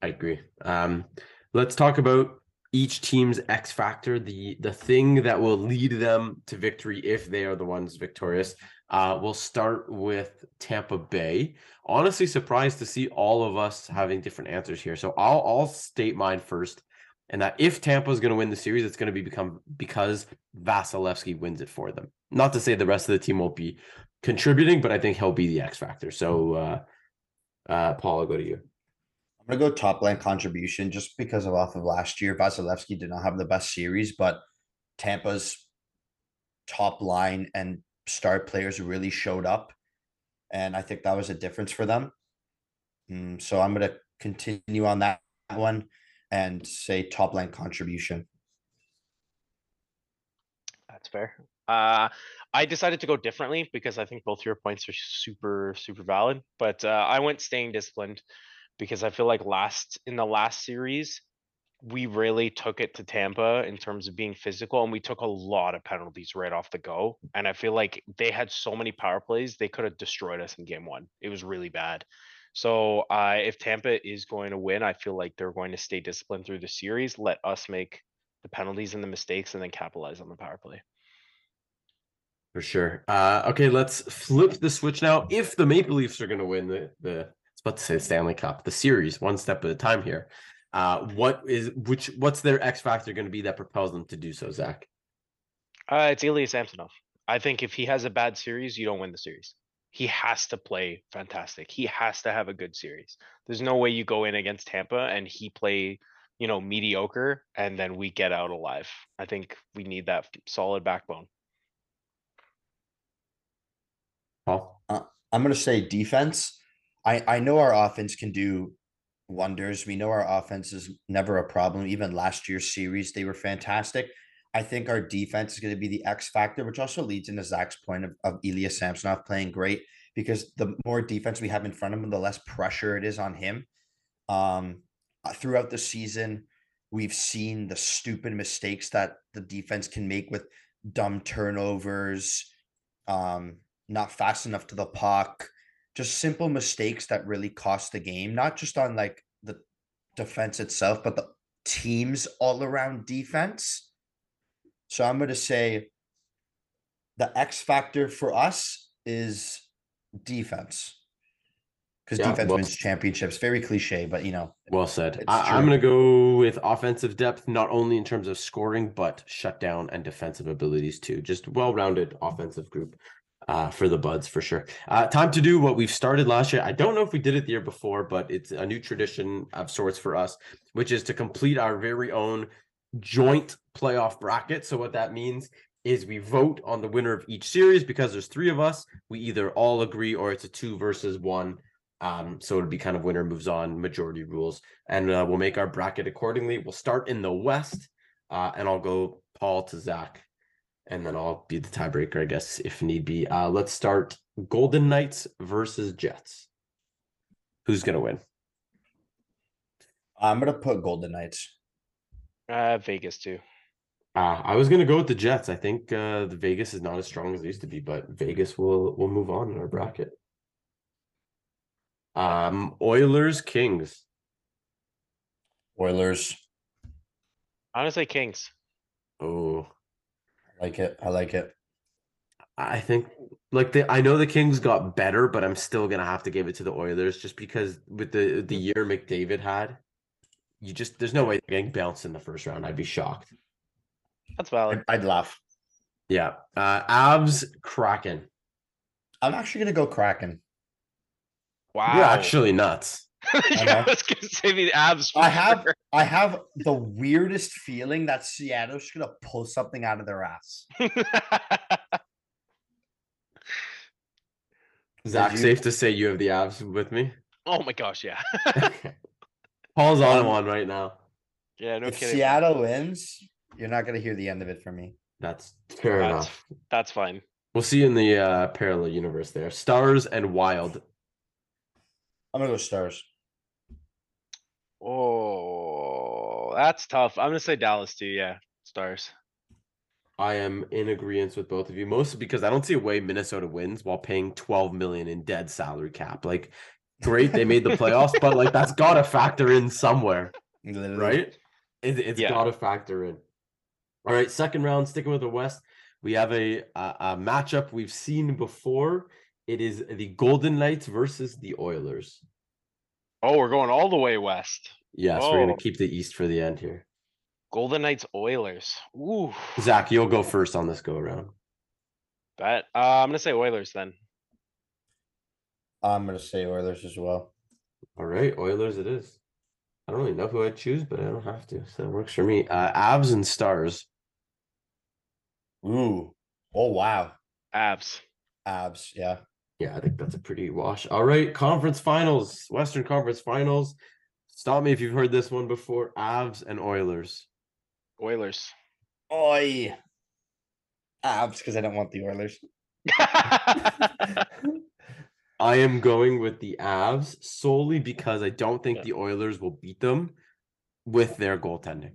I agree. Um, let's talk about each team's X factor, the the thing that will lead them to victory if they are the ones victorious. Uh, we'll start with Tampa Bay. Honestly, surprised to see all of us having different answers here. So I'll I'll state mine first, and that if Tampa is going to win the series, it's going to be become because Vasilevskiy wins it for them. Not to say the rest of the team won't be contributing, but I think he'll be the X factor. So, uh, uh, Paul, I'll go to you. I'm gonna go top line contribution just because of off of last year. Vasilevskiy did not have the best series, but Tampa's top line and start players really showed up. And I think that was a difference for them. Mm, so I'm gonna continue on that one and say top line contribution. That's fair. Uh, I decided to go differently because I think both your points are super, super valid, but, uh, I went staying disciplined. Because I feel like last, in the last series, we really took it to Tampa in terms of being physical and we took a lot of penalties right off the go. And I feel like they had so many power plays, they could have destroyed us in game one. It was really bad. So, uh, if Tampa is going to win, I feel like they're going to stay disciplined through the series, let us make the penalties and the mistakes and then capitalize on the power play. For sure. Uh, okay, let's flip the switch now. If the Maple Leafs are going to win the the, I was about to say Stanley Cup, the series, one step at a time here. Uh, what is which? What's their X factor going to be that propels them to do so, Zach? Uh, it's Ilya Samsonov. I think if he has a bad series, you don't win the series. He has to play fantastic. He has to have a good series. There's no way you go in against Tampa and he play, you know, mediocre and then we get out alive. I think we need that solid backbone. Paul. I'm gonna say defense. I I know our offense can do wonders. We know our offense is never a problem. Even last year's series, they were fantastic. I think our defense is going to be the X factor, which also leads into Zach's point of, of Ilya Samsonov playing great because the more defense we have in front of him, the less pressure it is on him. Um, uh, throughout the season, we've seen the stupid mistakes that the defense can make with dumb turnovers, um, not fast enough to the puck, just simple mistakes that really cost the game, not just on like the defense itself, but the team's all around defense. So I'm going to say the X factor for us is defense. Because Yeah, defense well- wins championships. Very cliche, but you know, Well said. I, I'm going to go with offensive depth, not only in terms of scoring, but shutdown and defensive abilities too. Just well rounded offensive group uh, for the Buds for sure. Uh, time to do what we've started last year. I don't know if we did it the year before, but it's a new tradition of sorts for us, which is to complete our very own joint playoff bracket. So, what that means is we vote on the winner of each series because there's three of us. We either all agree or it's a two versus one. Um, so it'll be kind of winner moves on majority rules, and uh, we'll make our bracket accordingly. We'll start in the West, uh, and I'll go Paul to Zach, and then I'll be the tiebreaker, I guess, if need be. Uh, let's start Golden Knights versus Jets. Who's gonna win? I'm going to put Golden Knights. Uh, Vegas too. Uh, I was gonna go with the Jets. I think uh, the Vegas is not as strong as it used to be, but Vegas will will move on in our bracket. Um, Oilers Kings. Oilers. Honestly, Kings. Oh, I like it. I like it. I think like the I know the Kings got better, but I'm still gonna have to give it to the Oilers just because with the the year McDavid had, you just there's no way they're getting bounced in the first round. I'd be shocked. That's valid. I'd, I'd laugh. Yeah. Uh Avs Kraken. I'm actually going to go Kraken. Wow. You're actually nuts. yeah, know. I was gonna say the Avs. I have for I have the weirdest feeling that Seattle's going to pull something out of their ass. Zach, you- safe to say you have the Avs with me. oh my gosh, yeah. Paul's on Um, one right now. yeah, no if kidding. Seattle wins, you're not going to hear the end of it from me. That's fair That's- enough. That's fine. We'll see you in the uh, parallel universe there. Stars and Wild. I'm going to go Stars. Oh, that's tough. I'm gonna say Dallas too. Yeah, stars. I am in agreement with both of you, mostly because I don't see a way Minnesota wins while paying 12 million in dead salary cap. Like, great, they made the playoffs, but like that's got to factor in somewhere, Literally. right? It, it's Yeah. got to factor in. All right, second round, sticking with the West, we have a, a a matchup we've seen before. It is the Golden Knights versus the Oilers. Oh, we're going all the way west. Yes, we're gonna keep the East for the end here. Golden Knights Oilers. Ooh, Zach, you'll go first on this go around. bet. Uh, I'm gonna say Oilers then. I'm going to say Oilers as well. All right, Oilers it is. I don't really know who I'd choose, but I don't have to, so it works for me. Uh Avs and Stars. Ooh. Oh, wow. Avs. Avs. Yeah. Yeah, I think that's a pretty wash. All right, conference finals, Western Conference Finals. Stop me if you've heard this one before. Avs and Oilers. Oilers. Oi. Avs because I don't want the Oilers. I am going with the Avs solely because I don't think Yeah. the Oilers will beat them with their goaltending.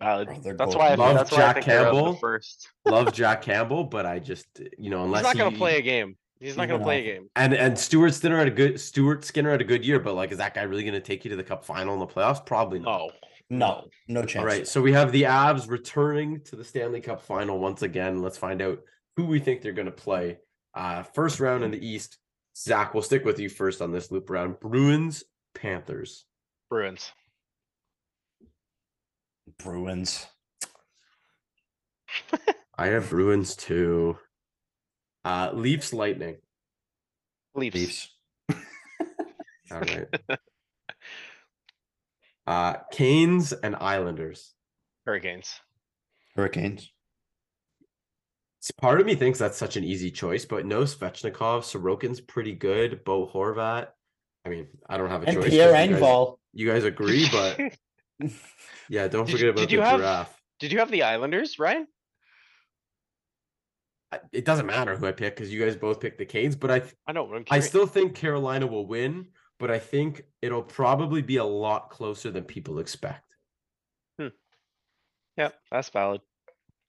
Valid. Bro, That's goal- why. I, Love that's why I Jack think they're out the Campbell. first. Love Jack Campbell, but I just you know unless He's unless not gonna he- play a game. He's not gonna Even play a game. And and Stuart Skinner had a good Stuart Skinner had a good year, but like is that guy really going to take you to the Cup final in the playoffs? Probably not. No. No, no chance. All right, so we have the Avs returning to the Stanley Cup final once again. Let's find out who we think they're going to play. Uh, first round in the East. Zach, we'll stick with you first on this loop round. Bruins, Panthers. Bruins. Bruins. I have Bruins too. Uh, Leafs, Lightning. Leafs. Leafs. All right. uh, Canes and Islanders. Hurricanes. Hurricanes. S- Part of me thinks that's such an easy choice, but no Svechnikov. Sorokin's pretty good. Bo Horvat. I mean, I don't have a And choice. 'cause Pierre Engvall. You guys agree, but yeah, don't Did forget you- about did the you have- giraffe. Did you have the Islanders, Ryan? I- It doesn't matter who I pick because you guys both picked the Canes, but I th- I know. I'm I curious. still think Carolina will win, but I think it'll probably be a lot closer than people expect. Yeah, that's valid.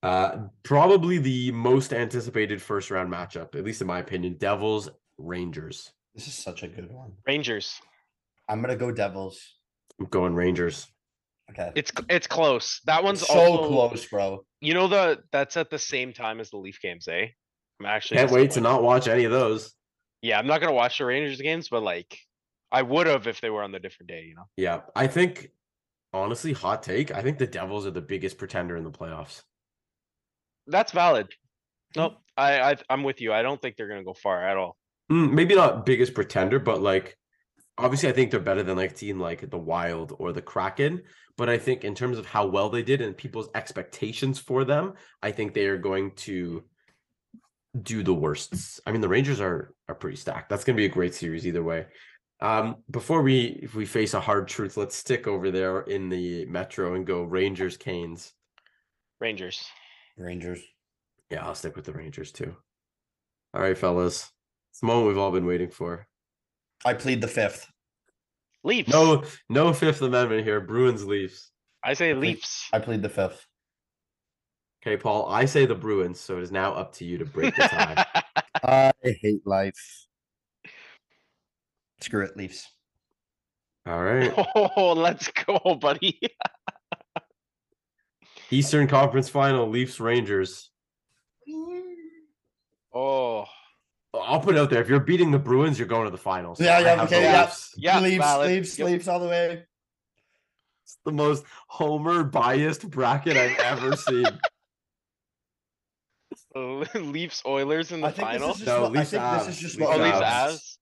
Uh, probably the most anticipated first round matchup, at least in my opinion. Devils Rangers. This is such a good one. Rangers. I'm gonna go Devils. I'm going Rangers. Okay. It's it's close. That one's so also, close, bro. You know the that's at the same time as the Leaf games, eh? I'm actually Can't wait to disappointed. not watch any of those. Yeah, I'm not gonna watch the Rangers games, but like I would have if they were on the different day. You know. Yeah, I think honestly, hot take. I think the Devils are the biggest pretender in the playoffs. That's valid. Nope, I, I, I'm with you. I don't think they're gonna go far at all. Mm, maybe not biggest pretender, but like obviously I think they're better than like a team like the Wild or the Kraken. But I think in terms of how well they did and people's expectations for them, I think they are going to do the worst. I mean, the Rangers are are pretty stacked. That's gonna be a great series either way. Um, before we if we face a hard truth, let's stick over there in the Metro and go Rangers Canes. Rangers. Rangers. Yeah, I'll stick with the Rangers too. All right, fellas. It's the moment we've all been waiting for. I plead the fifth. Leafs. No, no Fifth Amendment here. Bruins Leafs. I say plead- Leafs. I plead the fifth. Okay, Paul. I say the Bruins, so it is now up to you to break the tie. I hate life. Screw it, Leafs. all right. Oh, let's go, buddy. Eastern Conference Final. Leafs Rangers. Oh, I'll put it out there. If you're beating the Bruins, you're going to the finals. Yeah, yeah, okay, yeah. Leafs. yeah, Leafs, valid. Leafs, Yep. Leafs all the way. It's the most homer biased bracket I've ever seen. Leafs Oilers in the I think final. this is just No, what, I Leafs think this is just Leafs what Oh, Leafs Avs. Avs.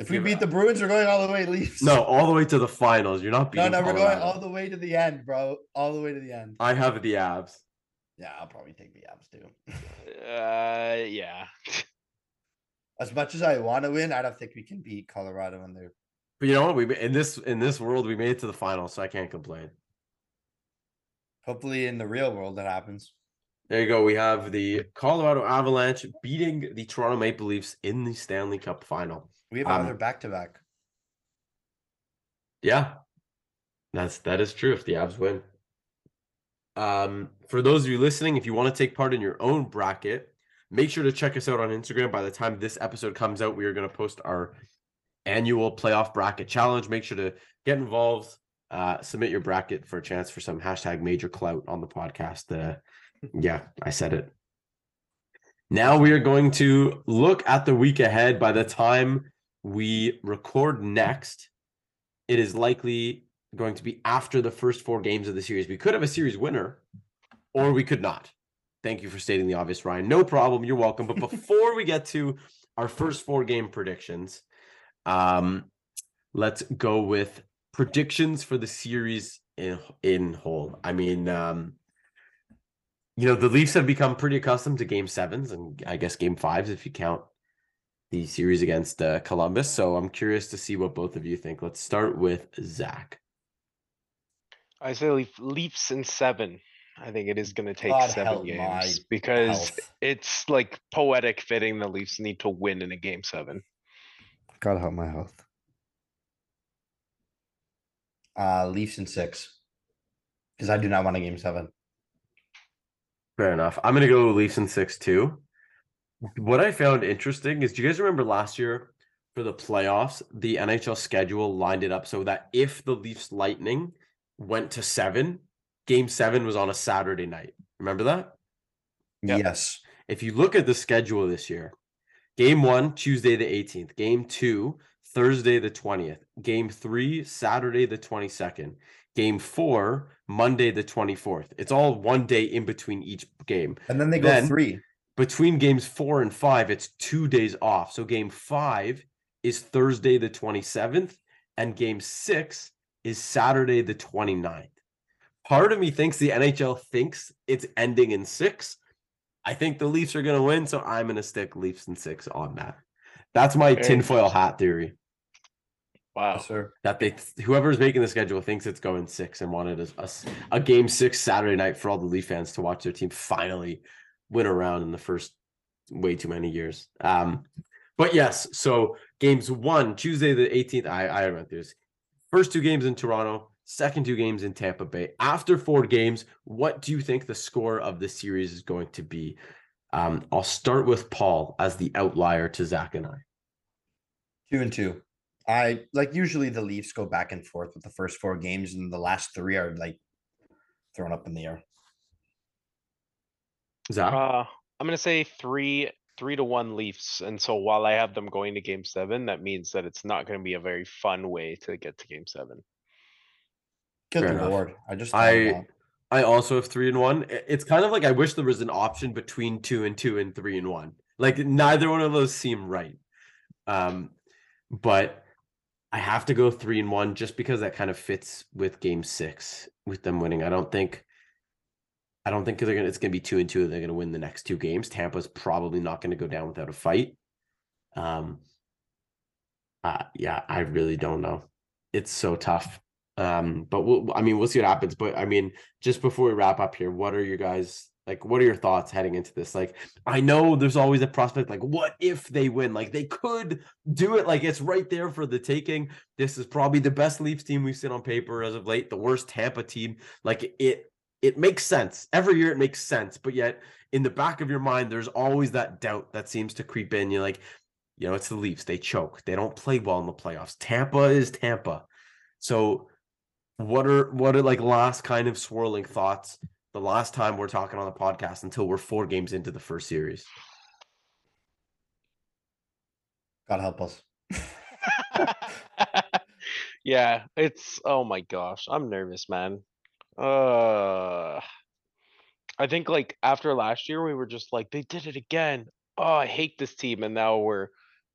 If we Give it beat up. the Bruins, we're going all the way, Leafs. No, all the way to the finals. You're not no, beating no, we're going all the way to the end, bro. All the way to the end. I have the Avs. Yeah, I'll probably take the Avs too. Uh, yeah. As much as I want to win, I don't think we can beat Colorado in there. But you know what? We in this in this world we made it to the final, so I can't complain. Hopefully, in the real world, that happens. There you go. We have the Colorado Avalanche beating the Toronto Maple Leafs in the Stanley Cup final. We have Um, another back to back. Yeah. That's that is true if the Avs win. Um, for those of you listening, if you want to take part in your own bracket, make sure to check us out on Instagram. By the time this episode comes out, we are going to post our annual playoff bracket challenge. Make sure to get involved. Uh, submit your bracket for a chance for some hashtag major clout on the podcast. Uh, yeah, I said it. Now we are going to look at the week ahead. By the time we record next, it is likely going to be after the first four games of the series. We could have a series winner, or we could not. Thank you for stating the obvious, Ryan. No problem. You're welcome. But before we get to our first four game predictions, um, let's go with predictions for the series in in whole. I mean, um, you know, the Leafs have become pretty accustomed to game sevens and I guess game fives if you count the series against uh, Columbus. So I'm curious to see what both of you think. Let's start with Zach. I say Leaf, Leafs in seven. I think it is gonna take God seven help my games because health. it's like poetic fitting the Leafs need to win in a game seven. God help my health. Uh, Leafs in six. Because I do not want a game seven. Fair enough. I'm gonna go Leafs in six too. What I found interesting is, do you guys remember last year for the playoffs, the NHL schedule lined it up so that if the Leafs Lightning went to seven, game seven was on a Saturday night. Remember that? Yep. Yes. If you look at the schedule this year, game one, Tuesday the 18th, game two, Thursday the 20th, game three, Saturday the 22nd, game four, Monday the 24th. It's all one day in between each game. And then they go Then- three. Between games four and five, it's two days off. So game five is Thursday the 27th, and game six is Saturday the 29th. Part of me thinks the NHL thinks it's ending in six. I think the Leafs are going to win, so I'm going to stick Leafs in six on that. That's my Very tinfoil hat theory. Wow. Sir. that they whoever's making the schedule thinks it's going six and wanted a a game six Saturday night for all the Leaf fans to watch their team finally win around in the first way too many years. Um, but yes, so games one Tuesday the 18th. I I went through this. First two games in Toronto, second two games in Tampa Bay. After four games, what do you think the score of the series is going to be? Um, I'll start with Paul as the outlier to Zach and I. Two and two. I like usually the Leafs go back and forth with the first four games, and the last three are like thrown up in the air. Zach, Uh, I'm gonna say three, three to one Leafs. And so while I have them going to game seven, that means that it's not gonna be a very fun way to get to game seven. Good Fair enough. lord! I just I- of that. I also have three and one. I- It's kind of like I wish there was an option between two and two and three and one. Like neither one of those seem right. Um, but I have to go three and one just because that kind of fits with game six with them winning. I don't think I don't think they're gonna it's gonna be two and two, they're gonna win the next two games. Tampa's probably not gonna go down without a fight. Um uh yeah, I really don't know. It's so tough. Um, but we'll I mean we'll see what happens. But I mean, just before we wrap up here, what are you guys like what are your thoughts heading into this? Like I know there's always a prospect like what if they win? Like they could do it like it's right there for the taking. This is probably the best Leafs team we've seen on paper as of late, the worst Tampa team. Like it it makes sense. Every year it makes sense, but yet in the back of your mind there's always that doubt that seems to creep in. You're like, you know, it's the Leafs. They choke. They don't play well in the playoffs. Tampa is Tampa. So what are what are like last kind of swirling thoughts the last time we're talking on the podcast until we're four games into the first series God help us. Yeah, it's, oh my gosh, I'm nervous, man. Uh. I think like after last year, we were just like, they did it again. Oh, I hate this team. And now we're,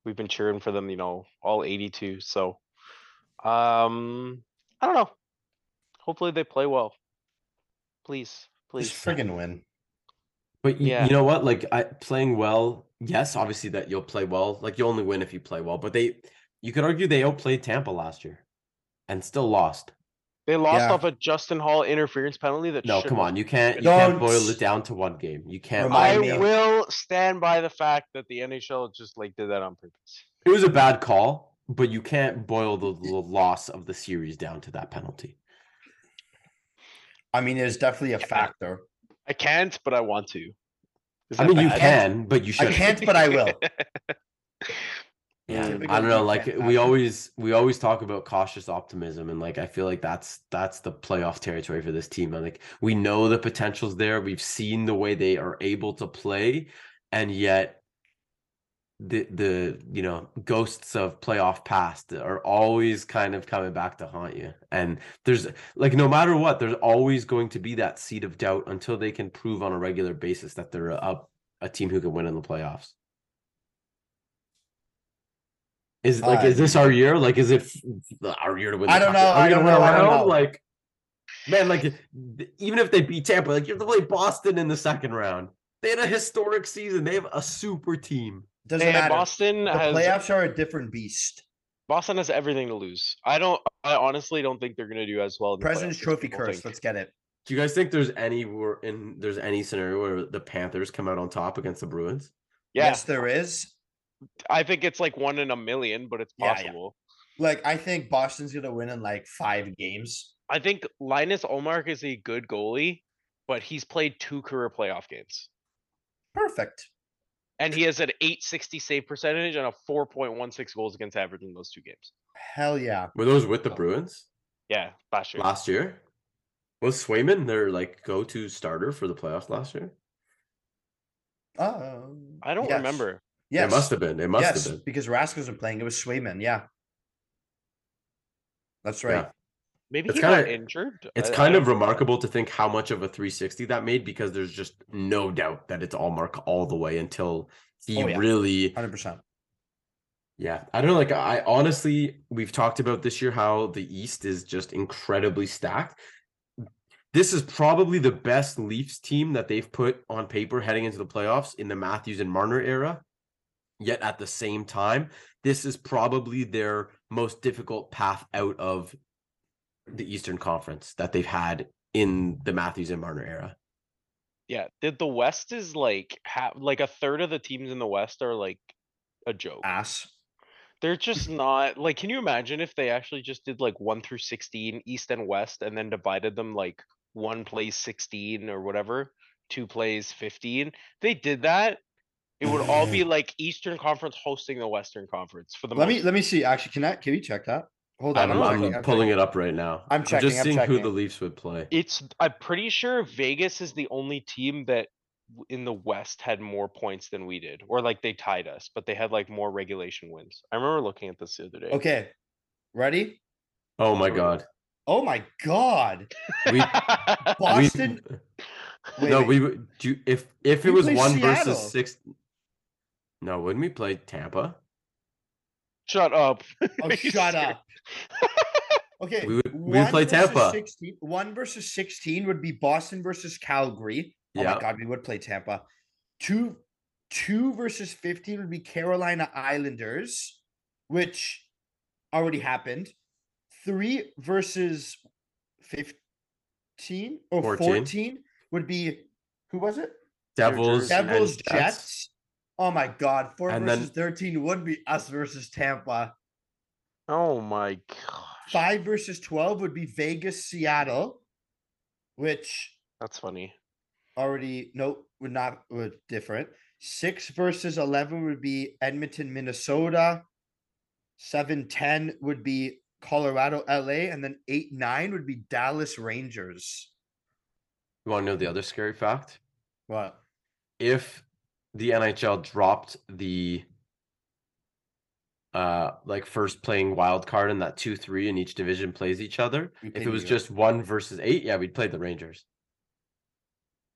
we've been cheering for them, you know, all eighty-two, so. Um, I don't know. Hopefully they play well. Please, please. Just friggin' win. but y- Yeah. you know what like i playing well yes obviously that you'll play well like you only win if you play well but they you could argue they outplayed tampa last year and still lost They lost Yeah. off a Justin Holl interference penalty that. no should come on you can't you can't boil Don't it down to one game you can't remind I me. will stand by the fact that the NHL just like did that on purpose. it was a bad call but you can't boil the, the loss of the series down to that penalty I mean, there's definitely a factor. I can't, but I want to. Is i that mean you bad? can but you should I should can't, but I will. Yeah, Typical I don't know. Like we always we always talk about cautious optimism, and like I feel like that's that's the playoff territory for this team. And like we know the potential's there. We've seen the way they are able to play, and yet the the you know ghosts of playoff past are always kind of coming back to haunt you. And there's like no matter what, there's always going to be that seed of doubt until they can prove on a regular basis that they're a a team who can win in the playoffs. Is like I is this our year? Like is it f- our year to win? The I don't cup? know, Are we I gonna don't win know, I don't around? know. Like, man, like even if they beat Tampa, like you have to play Boston in the second round. They had a historic season. They have a super team. Doesn't And matter. Boston the has playoffs are a different beast. Boston has everything to lose. I don't. I honestly don't think they're gonna do as well. In the President's playoffs as Trophy people curse. think. Let's get it. Do you guys think there's any where in there's any scenario where the Panthers come out on top against the Bruins? Yeah, Yes, there is. I think it's like one in a million, but it's Yeah, yeah. possible. Like, I think Boston's gonna win in like five games. I think Linus Ullmark is a good goalie, but he's played two career playoff games. Perfect. And he has an eight sixty save percentage and a four point one six goals against average in those two games. Hell yeah. Were those with the Bruins Yeah, last year. last year? Was Swayman their like go-to starter for the playoffs last year? Um, I don't yes. remember. Yes. It must have been. It must yes, have been. because Raskos were playing. It was Swayman. Yeah. That's right. Yeah. Maybe It's he got kinda- injured. It's I- I kind of don't- remarkable to think how much of a 360 that made because there's just no doubt that it's Ullmark all the way until he Oh, yeah. really 100%. Yeah, I don't know. Like, I honestly, we've talked about this year how the East is just incredibly stacked. This is probably the best Leafs team that they've put on paper heading into the playoffs in the Matthews and Marner era. Yet at the same time, this is probably their most difficult path out of the Eastern Conference that they've had in the Matthews and Marner era. Yeah, the, the West is like half, like a third of the teams in the West are like a joke. Ass. They're just not, like, can you imagine if they actually just did like one through sixteen, East and West, and then divided them like one plays sixteen or whatever, two plays fifteen? They did that. It would all be like Eastern Conference hosting the Western Conference for the. Let me let me see. Actually, can I can we check that? Hold on. I'm, I'm checking, I'm pulling checking. it up right now. I'm checking, just I'm seeing who the. Leafs would play. It's, I'm pretty sure Vegas is the only team that in the West had more points than we did, or like they tied us, but they had like more regulation wins. I remember looking at this the other day. Okay. Ready? Oh my god. Oh my god. We, we Boston. Wait, no, wait. we would do if if it was one Seattle. versus six. No, wouldn't we play Tampa? Shut up. Oh, You shut scared- up. Okay. We would- we would one play versus Tampa. 16 one versus 16 would be Boston versus Calgary. Oh Yeah. my god, we would play Tampa. Two two versus 15 would be Carolina Islanders, which already happened. Three versus 15 or 14. 14, would be who was it? Devils, Jersey. and Devils Jets. Oh my god, four And versus then- 13 would be us versus Tampa. Oh my god. Five versus 12 would be Vegas, Seattle, which That's funny. already, nope, would not, would different. Six versus 11 would be Edmonton, Minnesota. Seven ten would be Colorado, LA. And then eight, nine would be Dallas Rangers. You want to know the other scary fact? What? If the NHL dropped the uh like first playing wild card in that two three in each division plays each other. If it New was York. just one versus eight, yeah, we'd play the Rangers.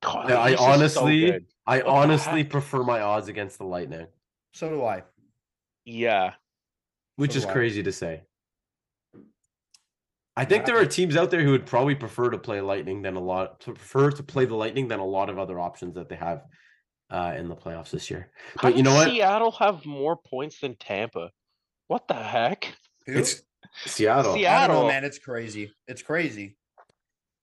God, Yeah, I this is so honestly- I What honestly prefer my odds against the Lightning, So do I. Yeah, which So is do I. crazy to say. I think there are teams out there who would probably prefer to play Lightning than a lot to prefer to play the Lightning than a lot of other options that they have uh, in the playoffs this year. How But you know what? Seattle have more points than Tampa. What the heck? Who? It's Seattle. Sea- I don't know, Seattle. man. It's crazy. It's crazy.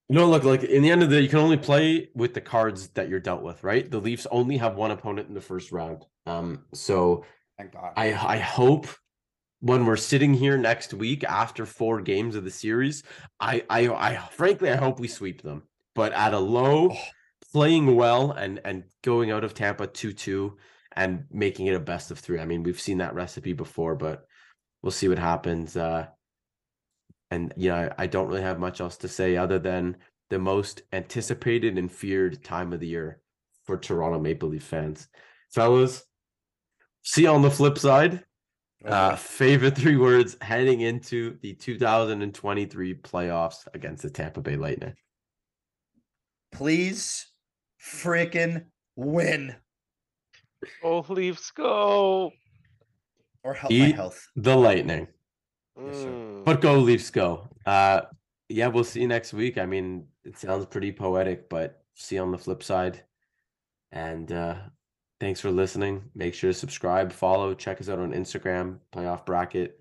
You No, look, like in the end of the day, you can only play with the cards that you're dealt with, right? The Leafs only have one opponent in the first round. Um, so Thank God. I I hope when we're sitting here next week after four games of the series, I I I frankly I hope we sweep them. But at a low, Oh. Playing well and and going out of Tampa 2-2 and making it a best of three. I mean, we've seen that recipe before, but we'll see what happens. Uh and you know, I, I don't really have much else to say other than the most anticipated and feared time of the year for Toronto Maple Leaf fans. Fellas, see you on the flip side. Oh, Uh, favorite three words heading into the 2023 playoffs against the Tampa Bay Lightning. Please freaking win Oh, Leafs go. or help my Eat health. the Lightning. Yes, sir. Mm. But go Leafs go. Uh yeah, we'll see you next week. I mean, it sounds pretty poetic, but see you on the flip side. And uh thanks for listening. Make sure to subscribe, follow, check us out on Instagram, playoff bracket.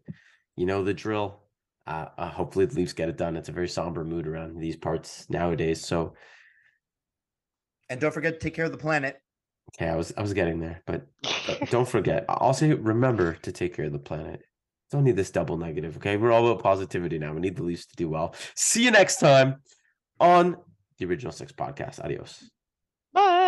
You know the drill. Uh, uh hopefully the Leafs get it done. It's a very somber mood around these parts nowadays. So And don't forget to take care of the planet. okay, I was I was getting there, but don't forget. I'll say remember to take care of the planet. Don't need this double negative. Okay, we're all about positivity now. We need the Leafs to do well. See you next time on the Original Six Podcast. Adios. Bye.